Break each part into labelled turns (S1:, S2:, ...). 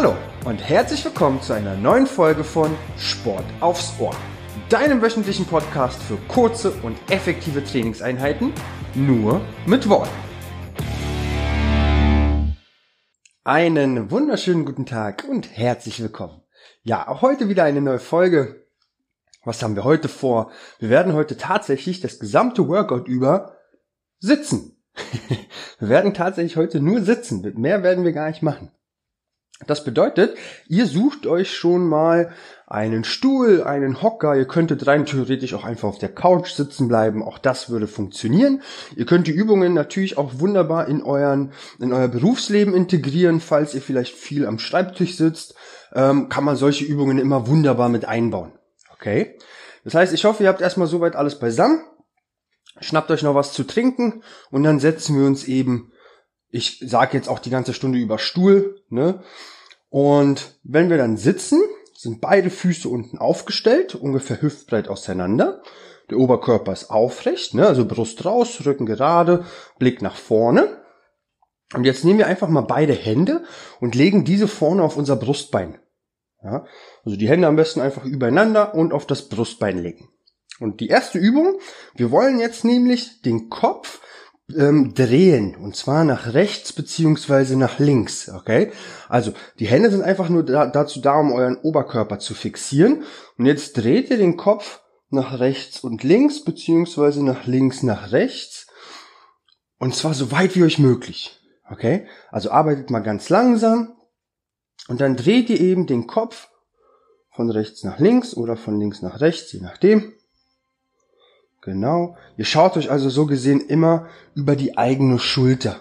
S1: Hallo und herzlich willkommen zu einer neuen Folge von Sport aufs Ohr, deinem wöchentlichen Podcast für kurze und effektive Trainingseinheiten, nur mit Worten. Einen wunderschönen guten Tag und herzlich willkommen. Ja, auch heute wieder eine neue Folge. Was haben wir heute vor? Wir werden heute tatsächlich das gesamte Workout über sitzen. wir werden tatsächlich heute nur sitzen. Mehr werden wir gar nicht machen. Das bedeutet, ihr sucht euch schon mal einen Stuhl, einen Hocker. Ihr könntet rein theoretisch auch einfach auf der Couch sitzen bleiben. Auch das würde funktionieren. Ihr könnt die Übungen natürlich auch wunderbar in euren, in euer Berufsleben integrieren. Falls ihr vielleicht viel am Schreibtisch sitzt, ähm, kann man solche Übungen immer wunderbar mit einbauen. Okay? Das heißt, ich hoffe, ihr habt erstmal soweit alles beisammen. Schnappt euch noch was zu trinken und dann setzen wir uns eben ich sage jetzt auch die ganze Stunde über Stuhl, ne? Und wenn wir dann sitzen, sind beide Füße unten aufgestellt, ungefähr hüftbreit auseinander. Der Oberkörper ist aufrecht, ne? also Brust raus, Rücken gerade, Blick nach vorne. Und jetzt nehmen wir einfach mal beide Hände und legen diese vorne auf unser Brustbein. Ja? Also die Hände am besten einfach übereinander und auf das Brustbein legen. Und die erste Übung, wir wollen jetzt nämlich den Kopf ähm, drehen und zwar nach rechts beziehungsweise nach links, okay? Also die Hände sind einfach nur da, dazu da, um euren Oberkörper zu fixieren und jetzt dreht ihr den Kopf nach rechts und links beziehungsweise nach links nach rechts und zwar so weit wie euch möglich, okay? Also arbeitet mal ganz langsam und dann dreht ihr eben den Kopf von rechts nach links oder von links nach rechts, je nachdem. Genau. Ihr schaut euch also so gesehen immer über die eigene Schulter.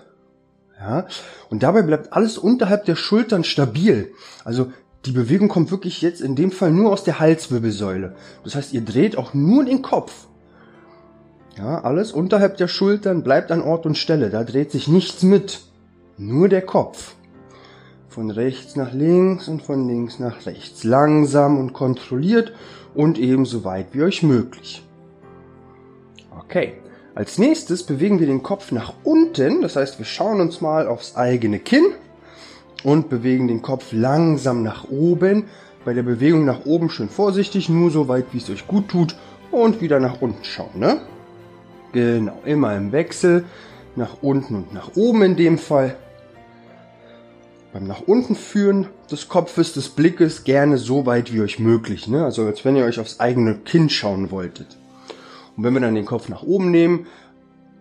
S1: Ja. Und dabei bleibt alles unterhalb der Schultern stabil. Also die Bewegung kommt wirklich jetzt in dem Fall nur aus der Halswirbelsäule. Das heißt, ihr dreht auch nur den Kopf. Ja, alles unterhalb der Schultern bleibt an Ort und Stelle. Da dreht sich nichts mit. Nur der Kopf. Von rechts nach links und von links nach rechts. Langsam und kontrolliert und ebenso weit wie euch möglich. Okay. Als nächstes bewegen wir den Kopf nach unten. Das heißt, wir schauen uns mal aufs eigene Kinn und bewegen den Kopf langsam nach oben. Bei der Bewegung nach oben schön vorsichtig, nur so weit, wie es euch gut tut. Und wieder nach unten schauen, ne? Genau, immer im Wechsel. Nach unten und nach oben in dem Fall. Beim nach unten führen des Kopfes, des Blickes gerne so weit wie euch möglich, ne? Also als wenn ihr euch aufs eigene Kinn schauen wolltet. Und wenn wir dann den Kopf nach oben nehmen,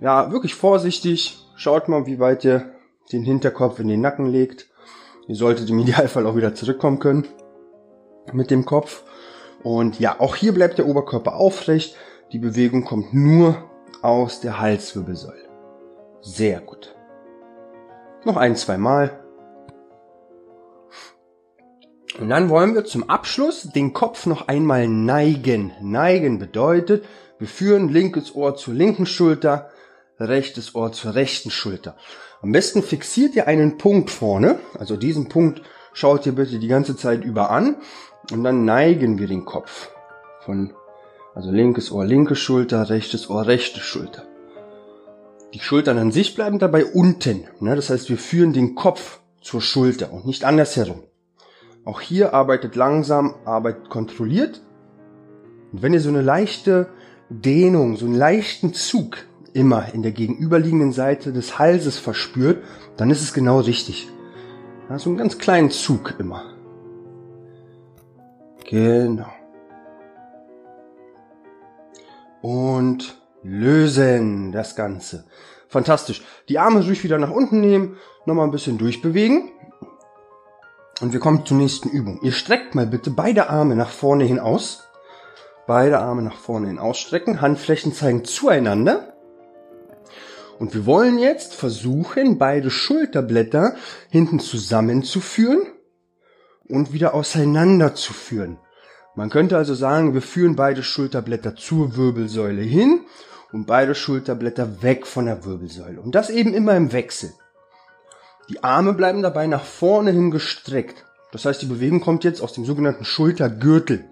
S1: ja, wirklich vorsichtig, schaut mal, wie weit ihr den Hinterkopf in den Nacken legt. Ihr solltet im Idealfall auch wieder zurückkommen können mit dem Kopf. Und ja, auch hier bleibt der Oberkörper aufrecht. Die Bewegung kommt nur aus der Halswirbelsäule. Sehr gut. Noch ein, zwei Mal. Und dann wollen wir zum Abschluss den Kopf noch einmal neigen. Neigen bedeutet, wir führen linkes Ohr zur linken Schulter, rechtes Ohr zur rechten Schulter. Am besten fixiert ihr einen Punkt vorne, also diesen Punkt schaut ihr bitte die ganze Zeit über an und dann neigen wir den Kopf von also linkes Ohr linke Schulter, rechtes Ohr rechte Schulter. Die Schultern an sich bleiben dabei unten, ne? das heißt wir führen den Kopf zur Schulter und nicht andersherum. Auch hier arbeitet langsam, arbeitet kontrolliert. Und wenn ihr so eine leichte Dehnung, so einen leichten Zug immer in der gegenüberliegenden Seite des Halses verspürt, dann ist es genau richtig. Ja, so einen ganz kleinen Zug immer. Genau. Und lösen das Ganze. Fantastisch. Die Arme ruhig wieder nach unten nehmen, nochmal ein bisschen durchbewegen. Und wir kommen zur nächsten Übung. Ihr streckt mal bitte beide Arme nach vorne hin aus. Beide Arme nach vorne hin ausstrecken. Handflächen zeigen zueinander. Und wir wollen jetzt versuchen, beide Schulterblätter hinten zusammenzuführen und wieder auseinanderzuführen. Man könnte also sagen, wir führen beide Schulterblätter zur Wirbelsäule hin und beide Schulterblätter weg von der Wirbelsäule. Und das eben immer im Wechsel. Die Arme bleiben dabei nach vorne hin gestreckt. Das heißt, die Bewegung kommt jetzt aus dem sogenannten Schultergürtel.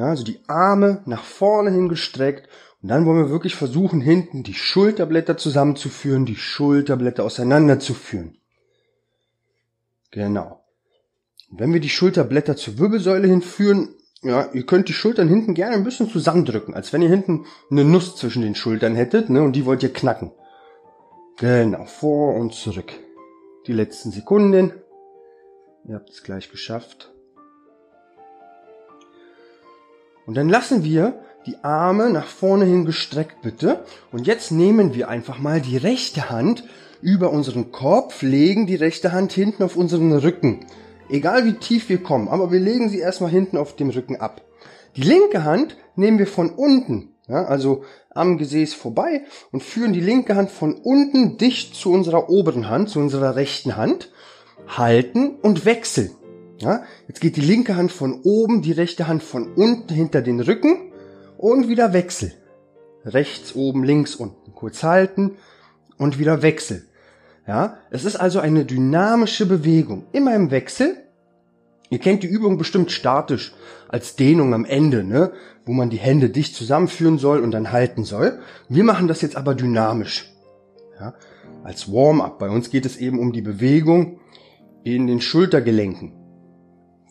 S1: Ja, also die Arme nach vorne hin gestreckt. Und dann wollen wir wirklich versuchen, hinten die Schulterblätter zusammenzuführen, die Schulterblätter auseinanderzuführen. Genau. Wenn wir die Schulterblätter zur Wirbelsäule hinführen, ja, ihr könnt die Schultern hinten gerne ein bisschen zusammendrücken, als wenn ihr hinten eine Nuss zwischen den Schultern hättet, ne, und die wollt ihr knacken. Genau, vor und zurück. Die letzten Sekunden. Ihr habt es gleich geschafft. Und dann lassen wir die Arme nach vorne hin gestreckt bitte. Und jetzt nehmen wir einfach mal die rechte Hand über unseren Kopf, legen die rechte Hand hinten auf unseren Rücken. Egal wie tief wir kommen, aber wir legen sie erstmal hinten auf dem Rücken ab. Die linke Hand nehmen wir von unten, ja, also am Gesäß vorbei und führen die linke Hand von unten dicht zu unserer oberen Hand, zu unserer rechten Hand, halten und wechseln. Ja, jetzt geht die linke Hand von oben, die rechte Hand von unten hinter den Rücken und wieder Wechsel. Rechts, oben, links, unten. Kurz halten und wieder Wechsel. Ja, es ist also eine dynamische Bewegung. Immer im Wechsel. Ihr kennt die Übung bestimmt statisch als Dehnung am Ende, ne? wo man die Hände dicht zusammenführen soll und dann halten soll. Wir machen das jetzt aber dynamisch. Ja, als Warm-up. Bei uns geht es eben um die Bewegung in den Schultergelenken.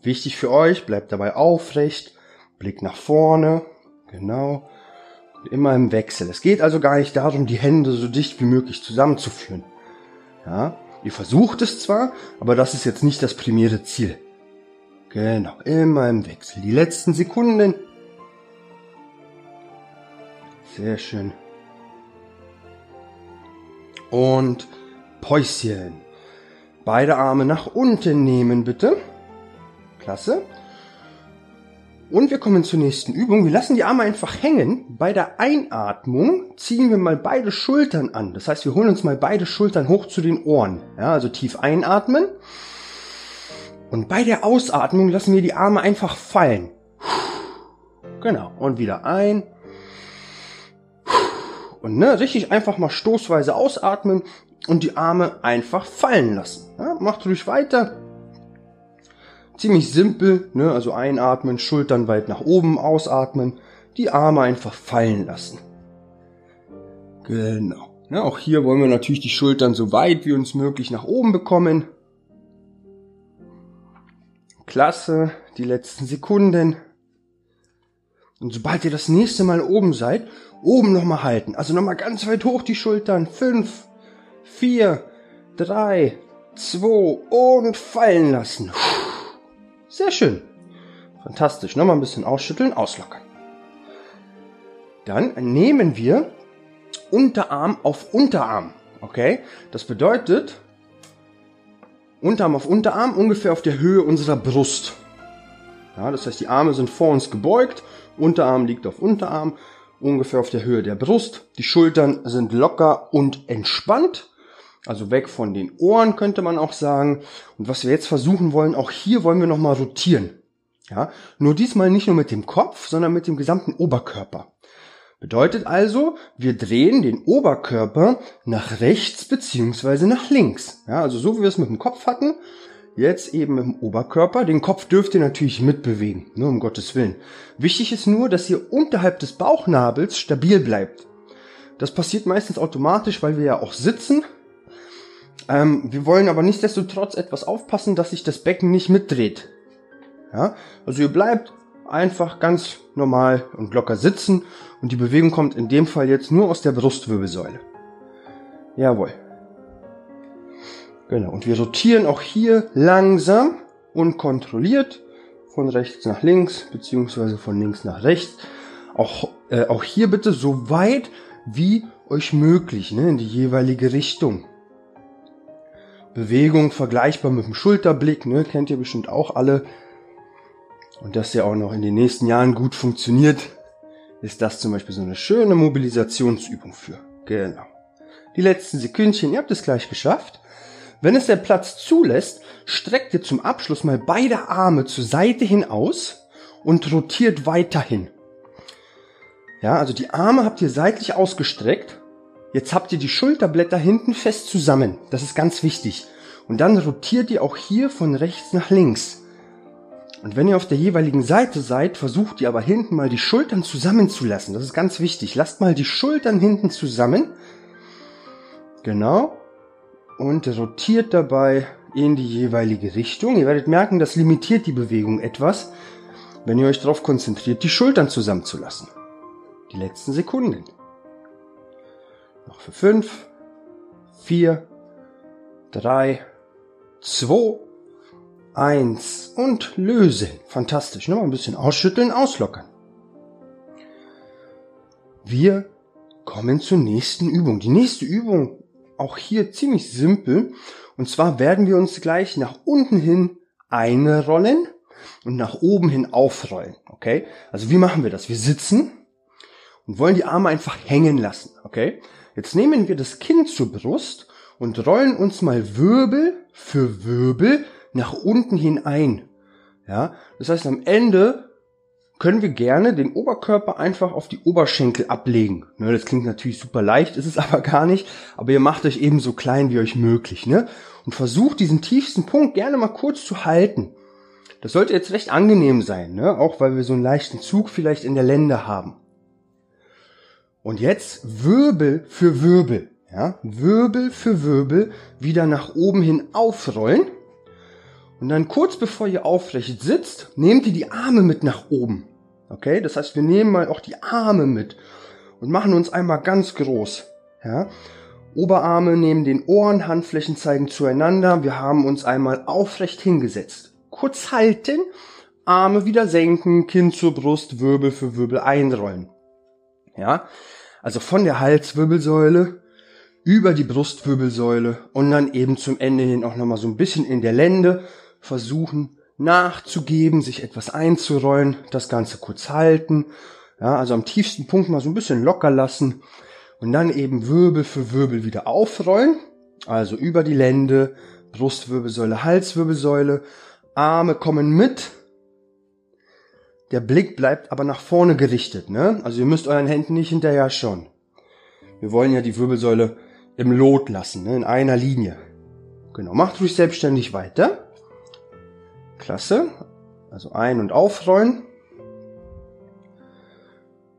S1: Wichtig für euch, bleibt dabei aufrecht, Blick nach vorne, genau, immer im Wechsel. Es geht also gar nicht darum, die Hände so dicht wie möglich zusammenzuführen. Ja, ihr versucht es zwar, aber das ist jetzt nicht das primäre Ziel. Genau, immer im Wechsel. Die letzten Sekunden. Sehr schön. Und Päuschen. Beide Arme nach unten nehmen, bitte. Klasse. Und wir kommen zur nächsten Übung. Wir lassen die Arme einfach hängen. Bei der Einatmung ziehen wir mal beide Schultern an. Das heißt, wir holen uns mal beide Schultern hoch zu den Ohren. Ja, also tief einatmen. Und bei der Ausatmung lassen wir die Arme einfach fallen. Genau. Und wieder ein. Und ne, richtig einfach mal stoßweise ausatmen und die Arme einfach fallen lassen. Ja, macht ruhig weiter. Ziemlich simpel, ne? also einatmen, Schultern weit nach oben, ausatmen, die Arme einfach fallen lassen. Genau. Ja, auch hier wollen wir natürlich die Schultern so weit wie uns möglich nach oben bekommen. Klasse, die letzten Sekunden. Und sobald ihr das nächste Mal oben seid, oben nochmal halten. Also nochmal ganz weit hoch die Schultern. Fünf, vier, drei, zwei und fallen lassen. Sehr schön. Fantastisch. Nochmal ein bisschen ausschütteln, auslockern. Dann nehmen wir Unterarm auf Unterarm. Okay? Das bedeutet, Unterarm auf Unterarm ungefähr auf der Höhe unserer Brust. Ja, das heißt, die Arme sind vor uns gebeugt, Unterarm liegt auf Unterarm, ungefähr auf der Höhe der Brust. Die Schultern sind locker und entspannt. Also weg von den Ohren könnte man auch sagen. Und was wir jetzt versuchen wollen, auch hier wollen wir nochmal rotieren. Ja, nur diesmal nicht nur mit dem Kopf, sondern mit dem gesamten Oberkörper. Bedeutet also, wir drehen den Oberkörper nach rechts beziehungsweise nach links. Ja, also so wie wir es mit dem Kopf hatten, jetzt eben mit dem Oberkörper. Den Kopf dürft ihr natürlich mitbewegen, nur um Gottes Willen. Wichtig ist nur, dass ihr unterhalb des Bauchnabels stabil bleibt. Das passiert meistens automatisch, weil wir ja auch sitzen ähm, wir wollen aber nichtsdestotrotz etwas aufpassen, dass sich das Becken nicht mitdreht. Ja? Also ihr bleibt einfach ganz normal und locker sitzen und die Bewegung kommt in dem Fall jetzt nur aus der Brustwirbelsäule. Jawohl. Genau. Und wir rotieren auch hier langsam und kontrolliert von rechts nach links beziehungsweise von links nach rechts. Auch, äh, auch hier bitte so weit wie euch möglich ne, in die jeweilige Richtung. Bewegung vergleichbar mit dem Schulterblick, ne, kennt ihr bestimmt auch alle. Und dass der auch noch in den nächsten Jahren gut funktioniert, ist das zum Beispiel so eine schöne Mobilisationsübung für. Genau. Die letzten Sekündchen, ihr habt es gleich geschafft. Wenn es der Platz zulässt, streckt ihr zum Abschluss mal beide Arme zur Seite hin aus und rotiert weiterhin. Ja, also die Arme habt ihr seitlich ausgestreckt Jetzt habt ihr die Schulterblätter hinten fest zusammen. Das ist ganz wichtig. Und dann rotiert ihr auch hier von rechts nach links. Und wenn ihr auf der jeweiligen Seite seid, versucht ihr aber hinten mal die Schultern zusammenzulassen. Das ist ganz wichtig. Lasst mal die Schultern hinten zusammen. Genau. Und rotiert dabei in die jeweilige Richtung. Ihr werdet merken, das limitiert die Bewegung etwas, wenn ihr euch darauf konzentriert, die Schultern zusammenzulassen. Die letzten Sekunden. Noch für fünf, vier, drei, zwei, eins und lösen. Fantastisch. Nochmal ein bisschen ausschütteln, auslockern. Wir kommen zur nächsten Übung. Die nächste Übung, auch hier ziemlich simpel. Und zwar werden wir uns gleich nach unten hin einrollen und nach oben hin aufrollen. Okay? Also wie machen wir das? Wir sitzen und wollen die Arme einfach hängen lassen. Okay? Jetzt nehmen wir das Kinn zur Brust und rollen uns mal Wirbel für Wirbel nach unten hin ein. Ja? Das heißt, am Ende können wir gerne den Oberkörper einfach auf die Oberschenkel ablegen. Ne, das klingt natürlich super leicht, ist es aber gar nicht. Aber ihr macht euch eben so klein wie euch möglich. Ne? Und versucht diesen tiefsten Punkt gerne mal kurz zu halten. Das sollte jetzt recht angenehm sein, ne? auch weil wir so einen leichten Zug vielleicht in der Lände haben. Und jetzt Wirbel für Wirbel. Ja? Wirbel für Wirbel wieder nach oben hin aufrollen. Und dann kurz bevor ihr aufrecht sitzt, nehmt ihr die Arme mit nach oben. Okay, das heißt, wir nehmen mal auch die Arme mit und machen uns einmal ganz groß. Ja? Oberarme neben den Ohren, Handflächen zeigen zueinander. Wir haben uns einmal aufrecht hingesetzt. Kurz halten, Arme wieder senken, Kinn zur Brust, Wirbel für Wirbel einrollen. Ja, also von der Halswirbelsäule über die Brustwirbelsäule und dann eben zum Ende hin auch nochmal so ein bisschen in der Lände versuchen, nachzugeben, sich etwas einzurollen, das Ganze kurz halten, ja, also am tiefsten Punkt mal so ein bisschen locker lassen und dann eben Wirbel für Wirbel wieder aufrollen, also über die Lände, Brustwirbelsäule, Halswirbelsäule, Arme kommen mit, der Blick bleibt aber nach vorne gerichtet, ne? Also ihr müsst euren Händen nicht hinterher schauen. Wir wollen ja die Wirbelsäule im Lot lassen, ne? in einer Linie. Genau, macht ruhig selbstständig weiter. Klasse. Also ein- und aufrollen.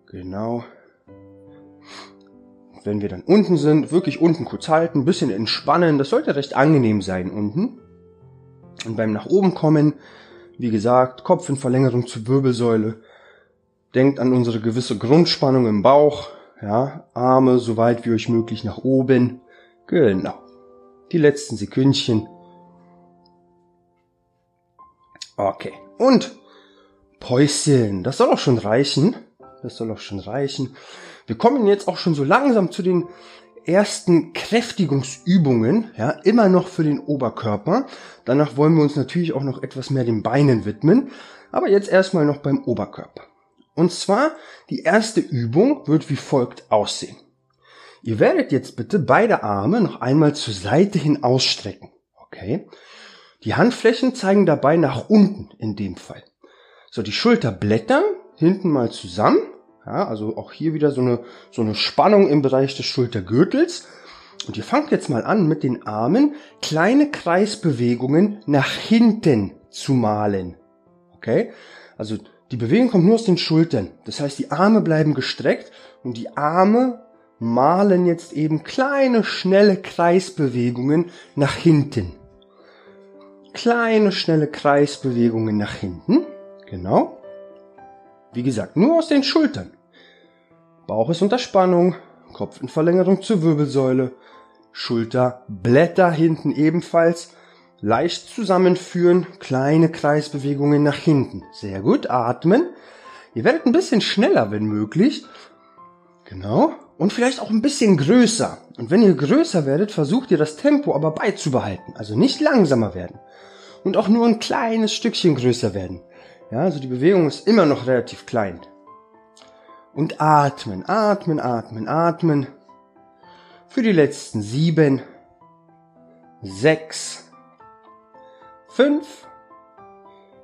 S1: Genau. Wenn wir dann unten sind, wirklich unten kurz halten, bisschen entspannen. Das sollte recht angenehm sein unten. Und beim nach oben kommen, wie gesagt, Kopf in Verlängerung zur Wirbelsäule. Denkt an unsere gewisse Grundspannung im Bauch. Ja, Arme so weit wie euch möglich nach oben. Genau. Die letzten Sekündchen. Okay. Und Päuschen. Das soll auch schon reichen. Das soll auch schon reichen. Wir kommen jetzt auch schon so langsam zu den ersten Kräftigungsübungen, ja, immer noch für den Oberkörper. Danach wollen wir uns natürlich auch noch etwas mehr den Beinen widmen, aber jetzt erstmal noch beim Oberkörper. Und zwar, die erste Übung wird wie folgt aussehen. Ihr werdet jetzt bitte beide Arme noch einmal zur Seite hin ausstrecken. Okay? Die Handflächen zeigen dabei nach unten in dem Fall. So, die Schulterblätter hinten mal zusammen. Ja, also auch hier wieder so eine, so eine Spannung im Bereich des Schultergürtels. Und ihr fangt jetzt mal an, mit den Armen kleine Kreisbewegungen nach hinten zu malen. Okay? Also die Bewegung kommt nur aus den Schultern. Das heißt, die Arme bleiben gestreckt und die Arme malen jetzt eben kleine, schnelle Kreisbewegungen nach hinten kleine, schnelle Kreisbewegungen nach hinten. Genau. Wie gesagt, nur aus den Schultern. Bauch ist unter Spannung, Kopf in Verlängerung zur Wirbelsäule, Schulterblätter hinten ebenfalls. Leicht zusammenführen, kleine Kreisbewegungen nach hinten. Sehr gut, atmen. Ihr werdet ein bisschen schneller, wenn möglich. Genau. Und vielleicht auch ein bisschen größer. Und wenn ihr größer werdet, versucht ihr das Tempo aber beizubehalten. Also nicht langsamer werden und auch nur ein kleines Stückchen größer werden. Ja, also die Bewegung ist immer noch relativ klein. Und atmen, atmen, atmen, atmen. Für die letzten sieben, sechs, fünf,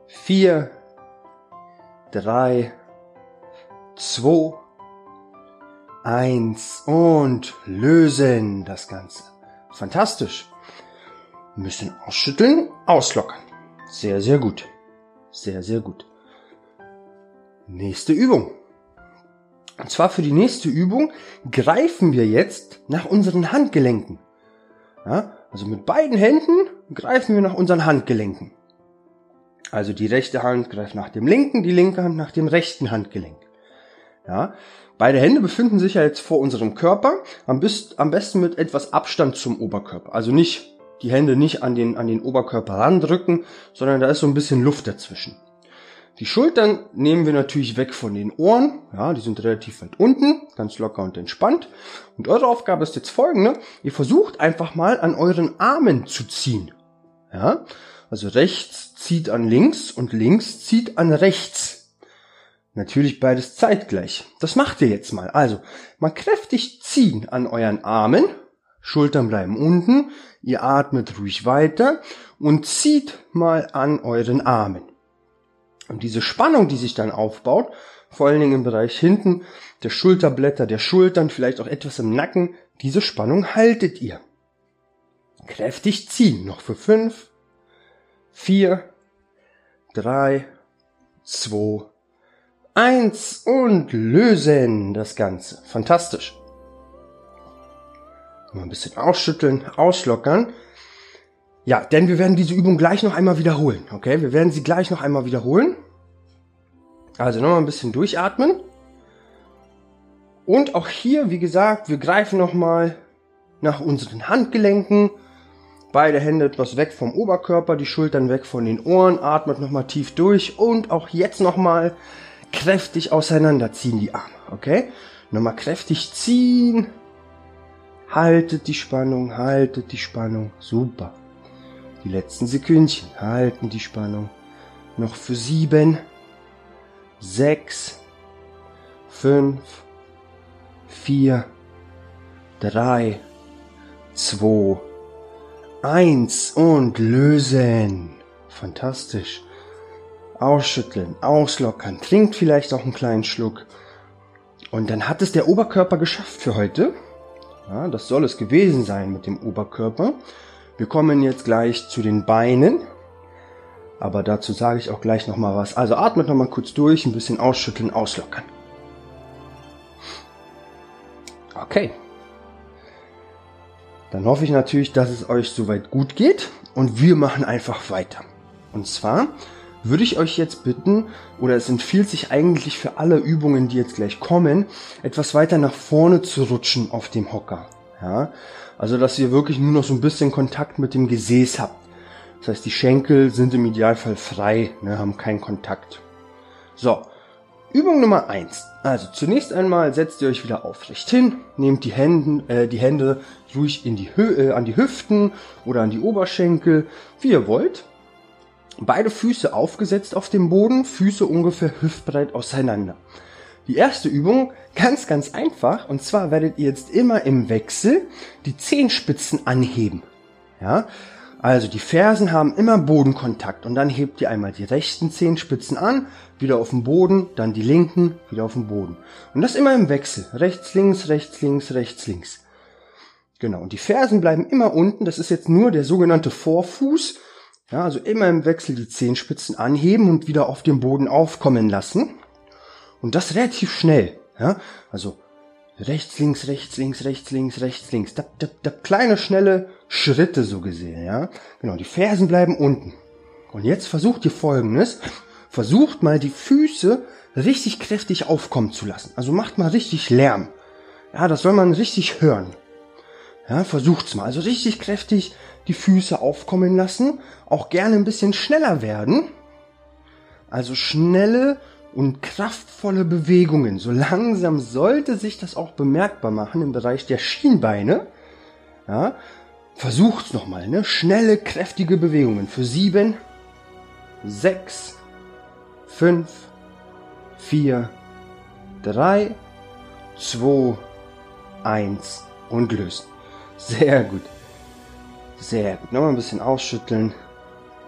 S1: vier, drei, zwei, eins und lösen das Ganze. Fantastisch. Bisschen ausschütteln, auslockern. Sehr, sehr gut. Sehr, sehr gut. Nächste Übung. Und zwar für die nächste Übung greifen wir jetzt nach unseren Handgelenken. Ja, Also mit beiden Händen greifen wir nach unseren Handgelenken. Also die rechte Hand greift nach dem linken, die linke Hand nach dem rechten Handgelenk. Ja, beide Hände befinden sich ja jetzt vor unserem Körper, am, besten mit etwas Abstand zum Oberkörper. Also nicht die Hände nicht an den, an den Oberkörper randrücken, sondern da ist so ein bisschen Luft dazwischen. Die Schultern nehmen wir natürlich weg von den Ohren. Ja, die sind relativ weit unten, ganz locker und entspannt. Und eure Aufgabe ist jetzt folgende. Ihr versucht einfach mal an euren Armen zu ziehen. Ja, also rechts zieht an links und links zieht an rechts. Natürlich beides zeitgleich. Das macht ihr jetzt mal. Also, mal kräftig ziehen an euren Armen. Schultern bleiben unten. Ihr atmet ruhig weiter und zieht mal an euren Armen. Und diese Spannung, die sich dann aufbaut, vor allen Dingen im Bereich hinten, der Schulterblätter, der Schultern, vielleicht auch etwas im Nacken, diese Spannung haltet ihr. Kräftig ziehen, noch für fünf, vier, drei, zwei, eins und lösen das Ganze. Fantastisch. Mal ein bisschen ausschütteln, auslockern. Ja, denn wir werden diese Übung gleich noch einmal wiederholen. Okay, wir werden sie gleich noch einmal wiederholen. Also nochmal ein bisschen durchatmen. Und auch hier, wie gesagt, wir greifen nochmal nach unseren Handgelenken. Beide Hände etwas weg vom Oberkörper, die Schultern weg von den Ohren. Atmet nochmal tief durch. Und auch jetzt nochmal kräftig auseinanderziehen die Arme. Okay? Nochmal kräftig ziehen. Haltet die Spannung, haltet die Spannung. Super. Die letzten Sekündchen halten die Spannung. Noch für sieben, sechs, fünf, vier, drei, zwei, eins und lösen. Fantastisch. Ausschütteln, auslockern, trinkt vielleicht auch einen kleinen Schluck. Und dann hat es der Oberkörper geschafft für heute. Ja, das soll es gewesen sein mit dem Oberkörper. Wir kommen jetzt gleich zu den Beinen. Aber dazu sage ich auch gleich nochmal was. Also atmet nochmal kurz durch, ein bisschen ausschütteln, auslockern. Okay. Dann hoffe ich natürlich, dass es euch soweit gut geht und wir machen einfach weiter. Und zwar würde ich euch jetzt bitten, oder es empfiehlt sich eigentlich für alle Übungen, die jetzt gleich kommen, etwas weiter nach vorne zu rutschen auf dem Hocker. Ja, also, dass ihr wirklich nur noch so ein bisschen Kontakt mit dem Gesäß habt. Das heißt, die Schenkel sind im Idealfall frei, ne, haben keinen Kontakt. So, Übung Nummer eins. Also zunächst einmal setzt ihr euch wieder aufrecht hin, nehmt die, Händen, äh, die Hände ruhig in die Hö äh, an die Hüften oder an die Oberschenkel, wie ihr wollt. Beide Füße aufgesetzt auf dem Boden, Füße ungefähr hüftbreit auseinander. Die erste Übung ganz, ganz einfach. Und zwar werdet ihr jetzt immer im Wechsel die Zehenspitzen anheben. Ja, also die Fersen haben immer Bodenkontakt und dann hebt ihr einmal die rechten Zehenspitzen an, wieder auf den Boden, dann die linken, wieder auf den Boden. Und das immer im Wechsel. Rechts, links, rechts, links, rechts, links. Genau. Und die Fersen bleiben immer unten. Das ist jetzt nur der sogenannte Vorfuß. Ja, also immer im Wechsel die Zehenspitzen anheben und wieder auf dem Boden aufkommen lassen. Und das relativ schnell. Ja, also rechts, links, rechts, links, rechts, links, rechts, links. Da, da, da kleine, schnelle Schritte so gesehen, ja. Genau, die Fersen bleiben unten. Und jetzt versucht ihr folgendes. Versucht mal die Füße richtig kräftig aufkommen zu lassen. Also macht mal richtig Lärm. Ja, das soll man richtig hören. Ja, versucht's mal. Also richtig kräftig die Füße aufkommen lassen. Auch gerne ein bisschen schneller werden. Also schnelle und kraftvolle Bewegungen. So langsam sollte sich das auch bemerkbar machen im Bereich der Schienbeine. Ja, versucht's nochmal, ne? Schnelle, kräftige Bewegungen für sieben, sechs, fünf, vier, drei, zwei, eins und lösen. Sehr gut. Sehr gut. Nochmal ein bisschen ausschütteln.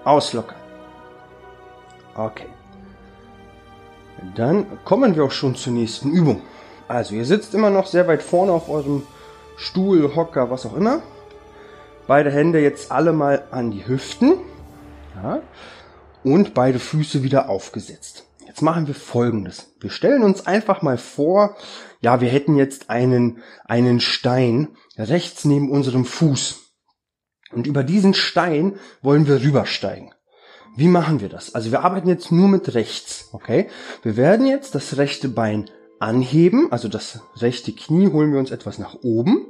S1: Auslockern. Okay. Dann kommen wir auch schon zur nächsten Übung. Also ihr sitzt immer noch sehr weit vorne auf eurem Stuhl, Hocker, was auch immer. Beide Hände jetzt alle mal an die Hüften. Ja, und beide Füße wieder aufgesetzt. Jetzt machen wir folgendes. Wir stellen uns einfach mal vor, ja, wir hätten jetzt einen, einen Stein rechts neben unserem Fuß. Und über diesen Stein wollen wir rübersteigen. Wie machen wir das? Also wir arbeiten jetzt nur mit rechts, okay? Wir werden jetzt das rechte Bein anheben, also das rechte Knie holen wir uns etwas nach oben.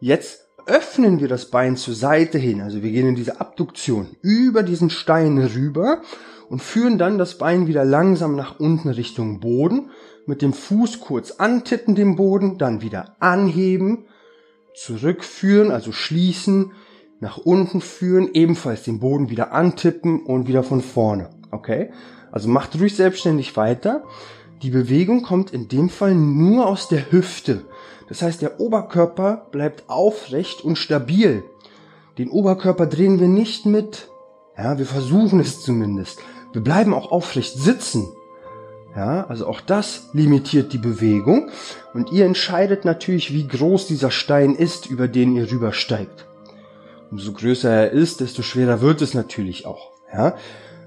S1: Jetzt öffnen wir das Bein zur Seite hin, also wir gehen in diese Abduktion über diesen Stein rüber und führen dann das Bein wieder langsam nach unten Richtung Boden, mit dem Fuß kurz antippen den Boden, dann wieder anheben, zurückführen, also schließen, nach unten führen, ebenfalls den Boden wieder antippen und wieder von vorne. Okay? Also macht ruhig selbstständig weiter. Die Bewegung kommt in dem Fall nur aus der Hüfte. Das heißt, der Oberkörper bleibt aufrecht und stabil. Den Oberkörper drehen wir nicht mit. Ja, wir versuchen es zumindest. Wir bleiben auch aufrecht sitzen. Ja, also auch das limitiert die Bewegung. Und ihr entscheidet natürlich, wie groß dieser Stein ist, über den ihr rübersteigt. Umso größer er ist, desto schwerer wird es natürlich auch. Ja,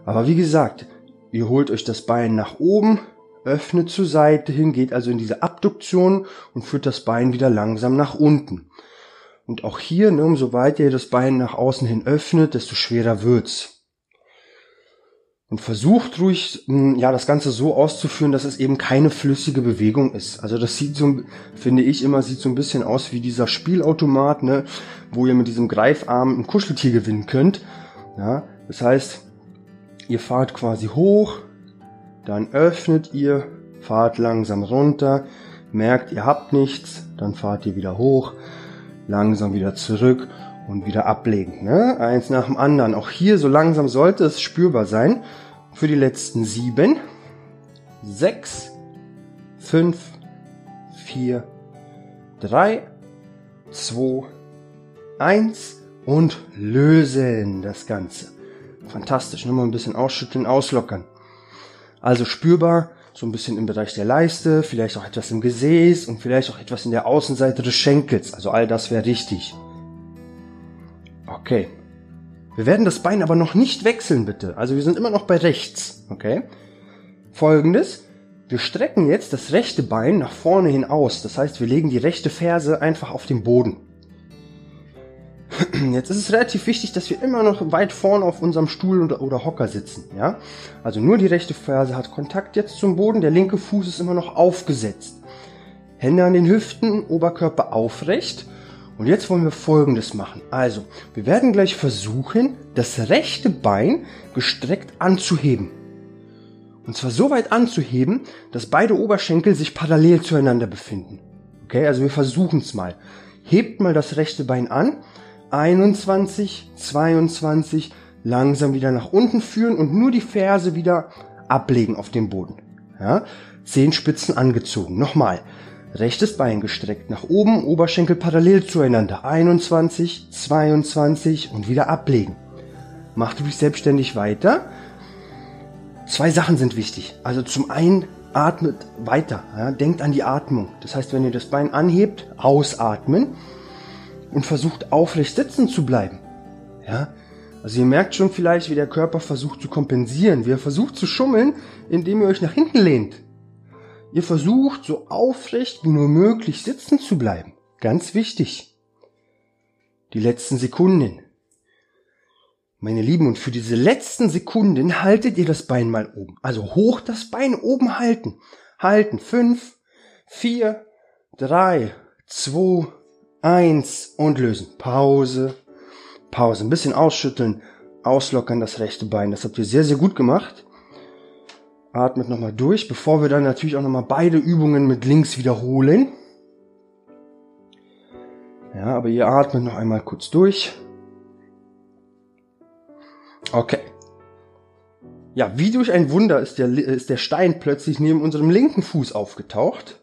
S1: aber wie gesagt, ihr holt euch das Bein nach oben, öffnet zur Seite hin, geht also in diese Abduktion und führt das Bein wieder langsam nach unten. Und auch hier, ne, umso weiter ihr das Bein nach außen hin öffnet, desto schwerer wird's und versucht ruhig, hm, ja, das Ganze so auszuführen, dass es eben keine flüssige Bewegung ist. Also das sieht so, finde ich immer, sieht so ein bisschen aus wie dieser Spielautomat, ne, wo ihr mit diesem Greifarm ein Kuscheltier gewinnen könnt. Ja, das heißt, ihr fahrt quasi hoch, dann öffnet ihr, fahrt langsam runter, merkt, ihr habt nichts, dann fahrt ihr wieder hoch, langsam wieder zurück und wieder ablegen. Ne? Eins nach dem anderen. Auch hier so langsam sollte es spürbar sein. Für die letzten sieben, sechs, fünf, vier, drei, zwei, eins und lösen das Ganze. Fantastisch. Nur mal ein bisschen ausschütteln, auslockern. Also spürbar so ein bisschen im Bereich der Leiste, vielleicht auch etwas im Gesäß und vielleicht auch etwas in der Außenseite des Schenkels. Also all das wäre richtig. Okay. Wir werden das Bein aber noch nicht wechseln, bitte. Also wir sind immer noch bei rechts. Okay. Folgendes. Wir strecken jetzt das rechte Bein nach vorne hin aus. Das heißt, wir legen die rechte Ferse einfach auf den Boden. Jetzt ist es relativ wichtig, dass wir immer noch weit vorne auf unserem Stuhl oder, oder Hocker sitzen. Ja? Also nur die rechte Ferse hat Kontakt jetzt zum Boden. Der linke Fuß ist immer noch aufgesetzt. Hände an den Hüften, Oberkörper aufrecht und jetzt wollen wir Folgendes machen. Also, wir werden gleich versuchen, das rechte Bein gestreckt anzuheben. Und zwar so weit anzuheben, dass beide Oberschenkel sich parallel zueinander befinden. Okay, also wir versuchen es mal. Hebt mal das rechte Bein an. 21, 22, langsam wieder nach unten führen und nur die Ferse wieder ablegen auf den Boden. Ja, Zehenspitzen angezogen. Nochmal. Rechtes Bein gestreckt nach oben, Oberschenkel parallel zueinander. 21, 22 und wieder ablegen. Macht ruhig selbstständig weiter. Zwei Sachen sind wichtig. Also zum einen atmet weiter. Ja, denkt an die Atmung. Das heißt, wenn ihr das Bein anhebt, ausatmen und versucht aufrecht sitzen zu bleiben. Ja, also ihr merkt schon vielleicht, wie der Körper versucht zu kompensieren, wie er versucht zu schummeln, indem ihr euch nach hinten lehnt. Ihr versucht so aufrecht wie nur möglich sitzen zu bleiben. Ganz wichtig. Die letzten Sekunden. Meine Lieben, und für diese letzten Sekunden haltet ihr das Bein mal oben. Also hoch das Bein oben halten. Halten. Fünf, vier, drei, zwei, eins und lösen. Pause. Pause. Ein bisschen ausschütteln. Auslockern das rechte Bein. Das habt ihr sehr, sehr gut gemacht. Atmet nochmal durch, bevor wir dann natürlich auch nochmal beide Übungen mit links wiederholen. Ja, aber ihr atmet noch einmal kurz durch. Okay. Ja, wie durch ein Wunder ist der, ist der Stein plötzlich neben unserem linken Fuß aufgetaucht.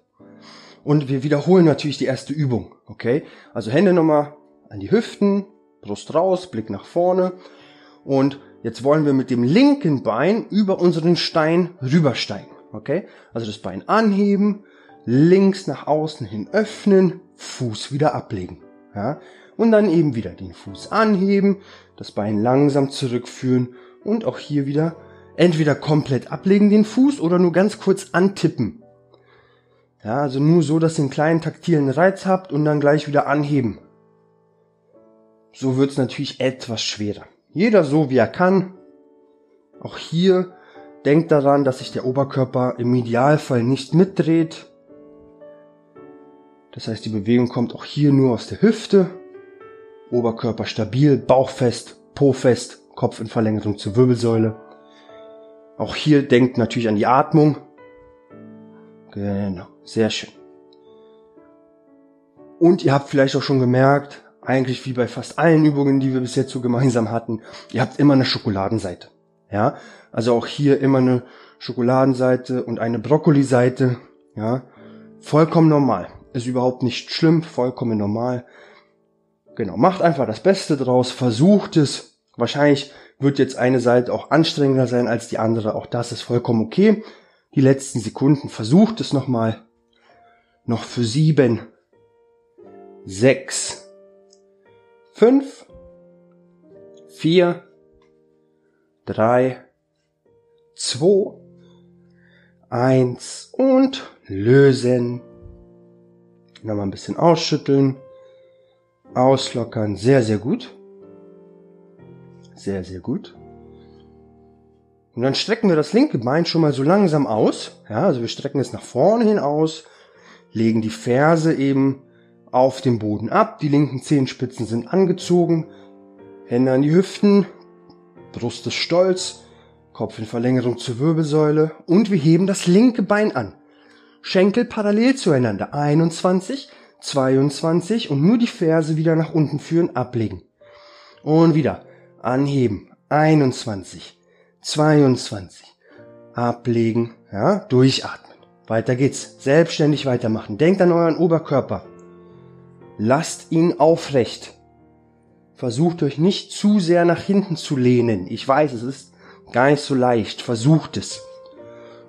S1: Und wir wiederholen natürlich die erste Übung. Okay? Also Hände nochmal an die Hüften, Brust raus, Blick nach vorne. Und Jetzt wollen wir mit dem linken Bein über unseren Stein rübersteigen. Okay? Also das Bein anheben, links nach außen hin öffnen, Fuß wieder ablegen. Ja? Und dann eben wieder den Fuß anheben, das Bein langsam zurückführen und auch hier wieder entweder komplett ablegen den Fuß oder nur ganz kurz antippen. Ja, also nur so, dass ihr einen kleinen taktilen Reiz habt und dann gleich wieder anheben. so wird es natürlich etwas schwerer. Jeder so wie er kann. Auch hier denkt daran, dass sich der Oberkörper im Idealfall nicht mitdreht. Das heißt, die Bewegung kommt auch hier nur aus der Hüfte. Oberkörper stabil, Bauch fest, Po fest, Kopf in Verlängerung zur Wirbelsäule. Auch hier denkt natürlich an die Atmung. Genau, sehr schön. Und ihr habt vielleicht auch schon gemerkt, eigentlich wie bei fast allen Übungen, die wir bis jetzt so gemeinsam hatten, ihr habt immer eine Schokoladenseite. Ja, also auch hier immer eine Schokoladenseite und eine Brokkoliseite. Ja, vollkommen normal. Ist überhaupt nicht schlimm, vollkommen normal. Genau, macht einfach das Beste draus, versucht es. Wahrscheinlich wird jetzt eine Seite auch anstrengender sein als die andere. Auch das ist vollkommen okay. Die letzten Sekunden versucht es nochmal. Noch für sieben, sechs, fünf, vier, drei, zwei, eins und lösen. Nochmal ein bisschen ausschütteln, auslockern. Sehr, sehr gut. Sehr, sehr gut. Und dann strecken wir das linke Bein schon mal so langsam aus. Ja, also wir strecken es nach vorne hin aus, legen die Ferse eben auf dem Boden ab. Die linken Zehenspitzen sind angezogen. Hände an die Hüften. Brust ist stolz. Kopf in Verlängerung zur Wirbelsäule. Und wir heben das linke Bein an. Schenkel parallel zueinander. 21, 22 und nur die Ferse wieder nach unten führen, ablegen. Und wieder anheben. 21, 22. Ablegen, ja, durchatmen. Weiter geht's. Selbstständig weitermachen. Denkt an euren Oberkörper. Lasst ihn aufrecht. Versucht euch nicht zu sehr nach hinten zu lehnen. Ich weiß, es ist gar nicht so leicht. Versucht es.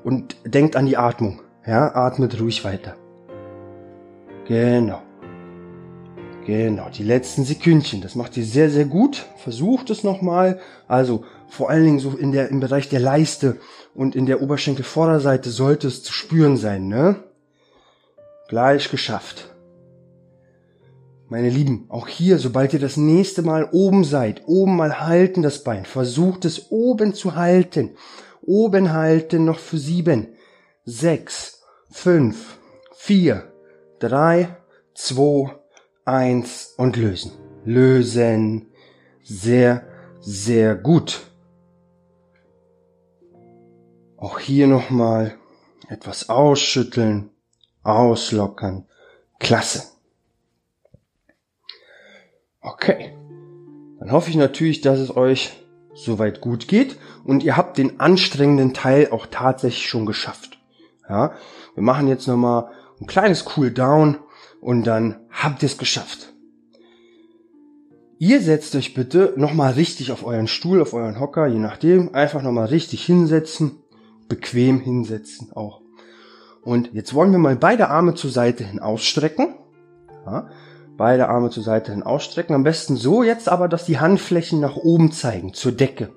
S1: Und denkt an die Atmung. Ja, atmet ruhig weiter. Genau. Genau, die letzten Sekündchen. Das macht ihr sehr, sehr gut. Versucht es nochmal. Also vor allen Dingen so in der, im Bereich der Leiste und in der Oberschenkelvorderseite sollte es zu spüren sein, ne? Gleich geschafft. Meine Lieben, auch hier, sobald ihr das nächste Mal oben seid, oben mal halten das Bein. Versucht es oben zu halten. Oben halten noch für sieben, sechs, fünf, vier, drei, zwei, eins und lösen. Lösen. Sehr, sehr gut. Auch hier nochmal etwas ausschütteln, auslockern. Klasse. Okay. Dann hoffe ich natürlich, dass es euch soweit gut geht und ihr habt den anstrengenden Teil auch tatsächlich schon geschafft. Ja, wir machen jetzt nochmal ein kleines Cooldown und dann habt ihr es geschafft. Ihr setzt euch bitte nochmal richtig auf euren Stuhl, auf euren Hocker, je nachdem, einfach nochmal richtig hinsetzen, bequem hinsetzen auch. Und jetzt wollen wir mal beide Arme zur Seite hin ausstrecken. Ja, Beide Arme zur Seite hin ausstrecken. Am besten so jetzt aber, dass die Handflächen nach oben zeigen, zur Decke.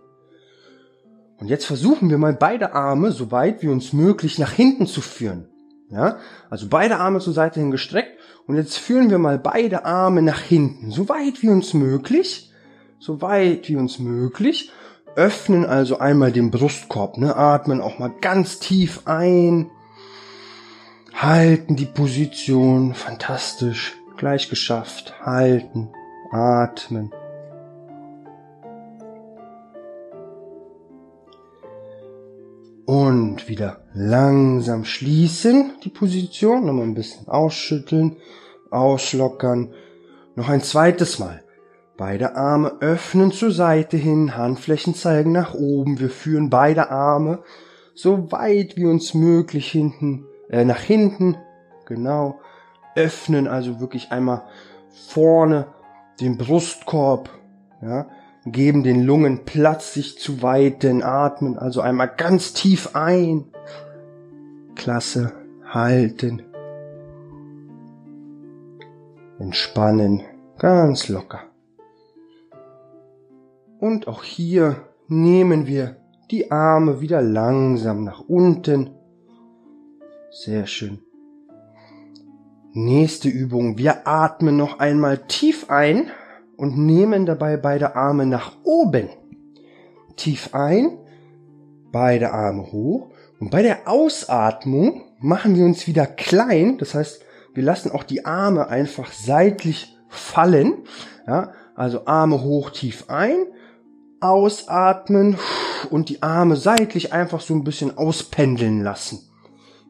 S1: Und jetzt versuchen wir mal beide Arme, so weit wie uns möglich, nach hinten zu führen. Ja, also beide Arme zur Seite hin gestreckt. Und jetzt führen wir mal beide Arme nach hinten, so weit wie uns möglich. So weit wie uns möglich. Öffnen also einmal den Brustkorb, ne? atmen auch mal ganz tief ein. Halten die Position, fantastisch. Gleich geschafft. Halten. Atmen. Und wieder langsam schließen die Position. Nochmal ein bisschen ausschütteln, auslockern. Noch ein zweites Mal. Beide Arme öffnen zur Seite hin, Handflächen zeigen nach oben. Wir führen beide Arme so weit wie uns möglich hinten, äh, nach hinten. Genau öffnen, also wirklich einmal vorne den Brustkorb, ja, geben den Lungen Platz, sich zu weiten, atmen, also einmal ganz tief ein. Klasse, halten. Entspannen, ganz locker. Und auch hier nehmen wir die Arme wieder langsam nach unten. Sehr schön. Nächste Übung. Wir atmen noch einmal tief ein und nehmen dabei beide Arme nach oben. Tief ein, beide Arme hoch und bei der Ausatmung machen wir uns wieder klein, das heißt, wir lassen auch die Arme einfach seitlich fallen, ja, also Arme hoch tief ein, ausatmen und die Arme seitlich einfach so ein bisschen auspendeln lassen.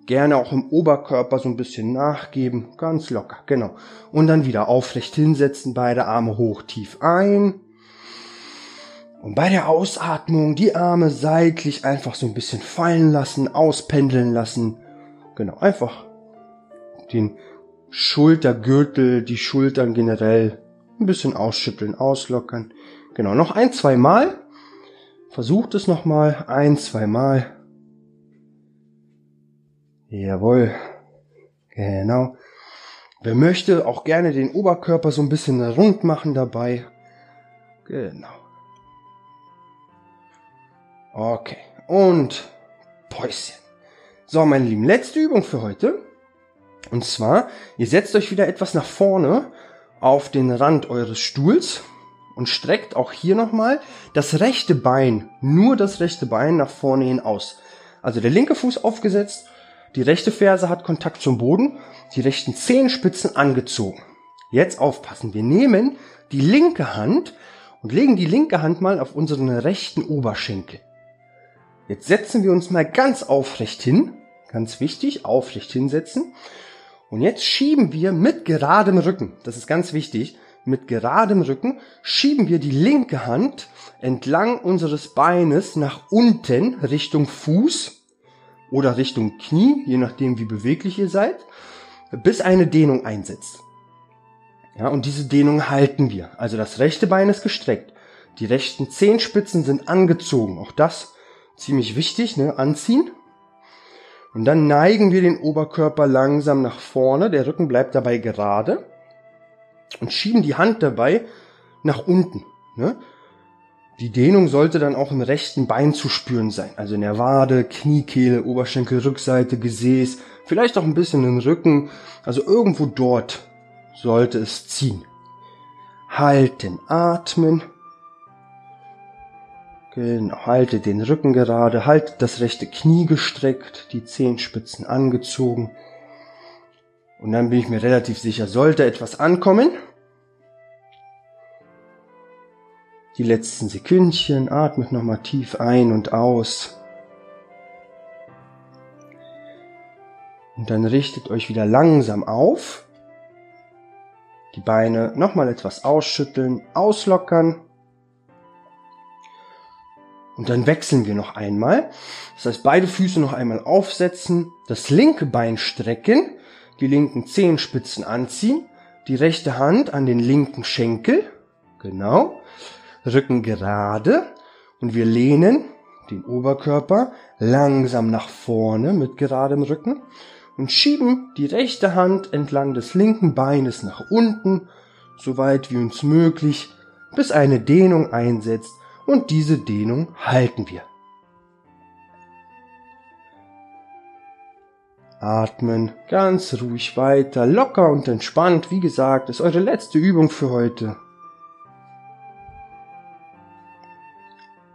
S1: Gerne auch im Oberkörper so ein bisschen nachgeben, ganz locker, genau. Und dann wieder aufrecht hinsetzen, beide Arme hoch tief ein. Und bei der Ausatmung die Arme seitlich einfach so ein bisschen fallen lassen, auspendeln lassen. Genau, einfach den Schultergürtel, die Schultern generell ein bisschen ausschütteln, auslockern. Genau, noch ein, zwei Mal. Versucht es nochmal, ein, zwei Mal. Jawohl. Genau. Wer möchte, auch gerne den Oberkörper so ein bisschen rund machen dabei. Genau. Okay. Und Päuschen. So, meine Lieben, letzte Übung für heute. Und zwar, ihr setzt euch wieder etwas nach vorne auf den Rand eures Stuhls und streckt auch hier nochmal das rechte Bein, nur das rechte Bein nach vorne hin aus. Also der linke Fuß aufgesetzt die rechte Ferse hat Kontakt zum Boden, die rechten Zehenspitzen angezogen. Jetzt aufpassen. Wir nehmen die linke Hand und legen die linke Hand mal auf unseren rechten Oberschenkel. Jetzt setzen wir uns mal ganz aufrecht hin. Ganz wichtig, aufrecht hinsetzen. Und jetzt schieben wir mit geradem Rücken, das ist ganz wichtig, mit geradem Rücken schieben wir die linke Hand entlang unseres Beines nach unten Richtung Fuß oder Richtung Knie, je nachdem wie beweglich ihr seid, bis eine Dehnung einsetzt. Ja, und diese Dehnung halten wir. Also das rechte Bein ist gestreckt. Die rechten Zehenspitzen sind angezogen. Auch das ziemlich wichtig, ne? Anziehen. Und dann neigen wir den Oberkörper langsam nach vorne. Der Rücken bleibt dabei gerade. Und schieben die Hand dabei nach unten. Ne? Die Dehnung sollte dann auch im rechten Bein zu spüren sein, also in der Wade, Kniekehle, Oberschenkel, Rückseite, Gesäß, vielleicht auch ein bisschen im Rücken, also irgendwo dort sollte es ziehen. Halten, atmen. Genau, haltet den Rücken gerade, haltet das rechte Knie gestreckt, die Zehenspitzen angezogen. Und dann bin ich mir relativ sicher, sollte etwas ankommen, die letzten Sekündchen. Atmet nochmal tief ein und aus. Und dann richtet euch wieder langsam auf. Die Beine nochmal etwas ausschütteln, auslockern. Und dann wechseln wir noch einmal. Das heißt, beide Füße noch einmal aufsetzen, das linke Bein strecken, die linken Zehenspitzen anziehen, die rechte Hand an den linken Schenkel. Genau. Rücken gerade und wir lehnen den Oberkörper langsam nach vorne mit geradem Rücken und schieben die rechte Hand entlang des linken Beines nach unten, so weit wie uns möglich, bis eine Dehnung einsetzt und diese Dehnung halten wir. Atmen ganz ruhig weiter, locker und entspannt. Wie gesagt, ist eure letzte Übung für heute.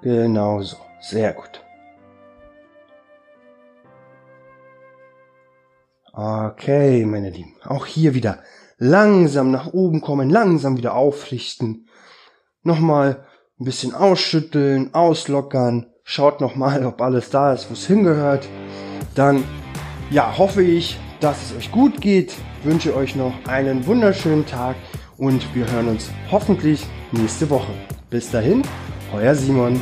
S1: Genau so. Sehr gut. Okay, meine Lieben. Auch hier wieder langsam nach oben kommen, langsam wieder aufrichten. Nochmal ein bisschen ausschütteln, auslockern. Schaut nochmal, ob alles da ist, wo es hingehört. Dann, ja, hoffe ich, dass es euch gut geht. Wünsche euch noch einen wunderschönen Tag und wir hören uns hoffentlich nächste Woche. Bis dahin, euer Simon.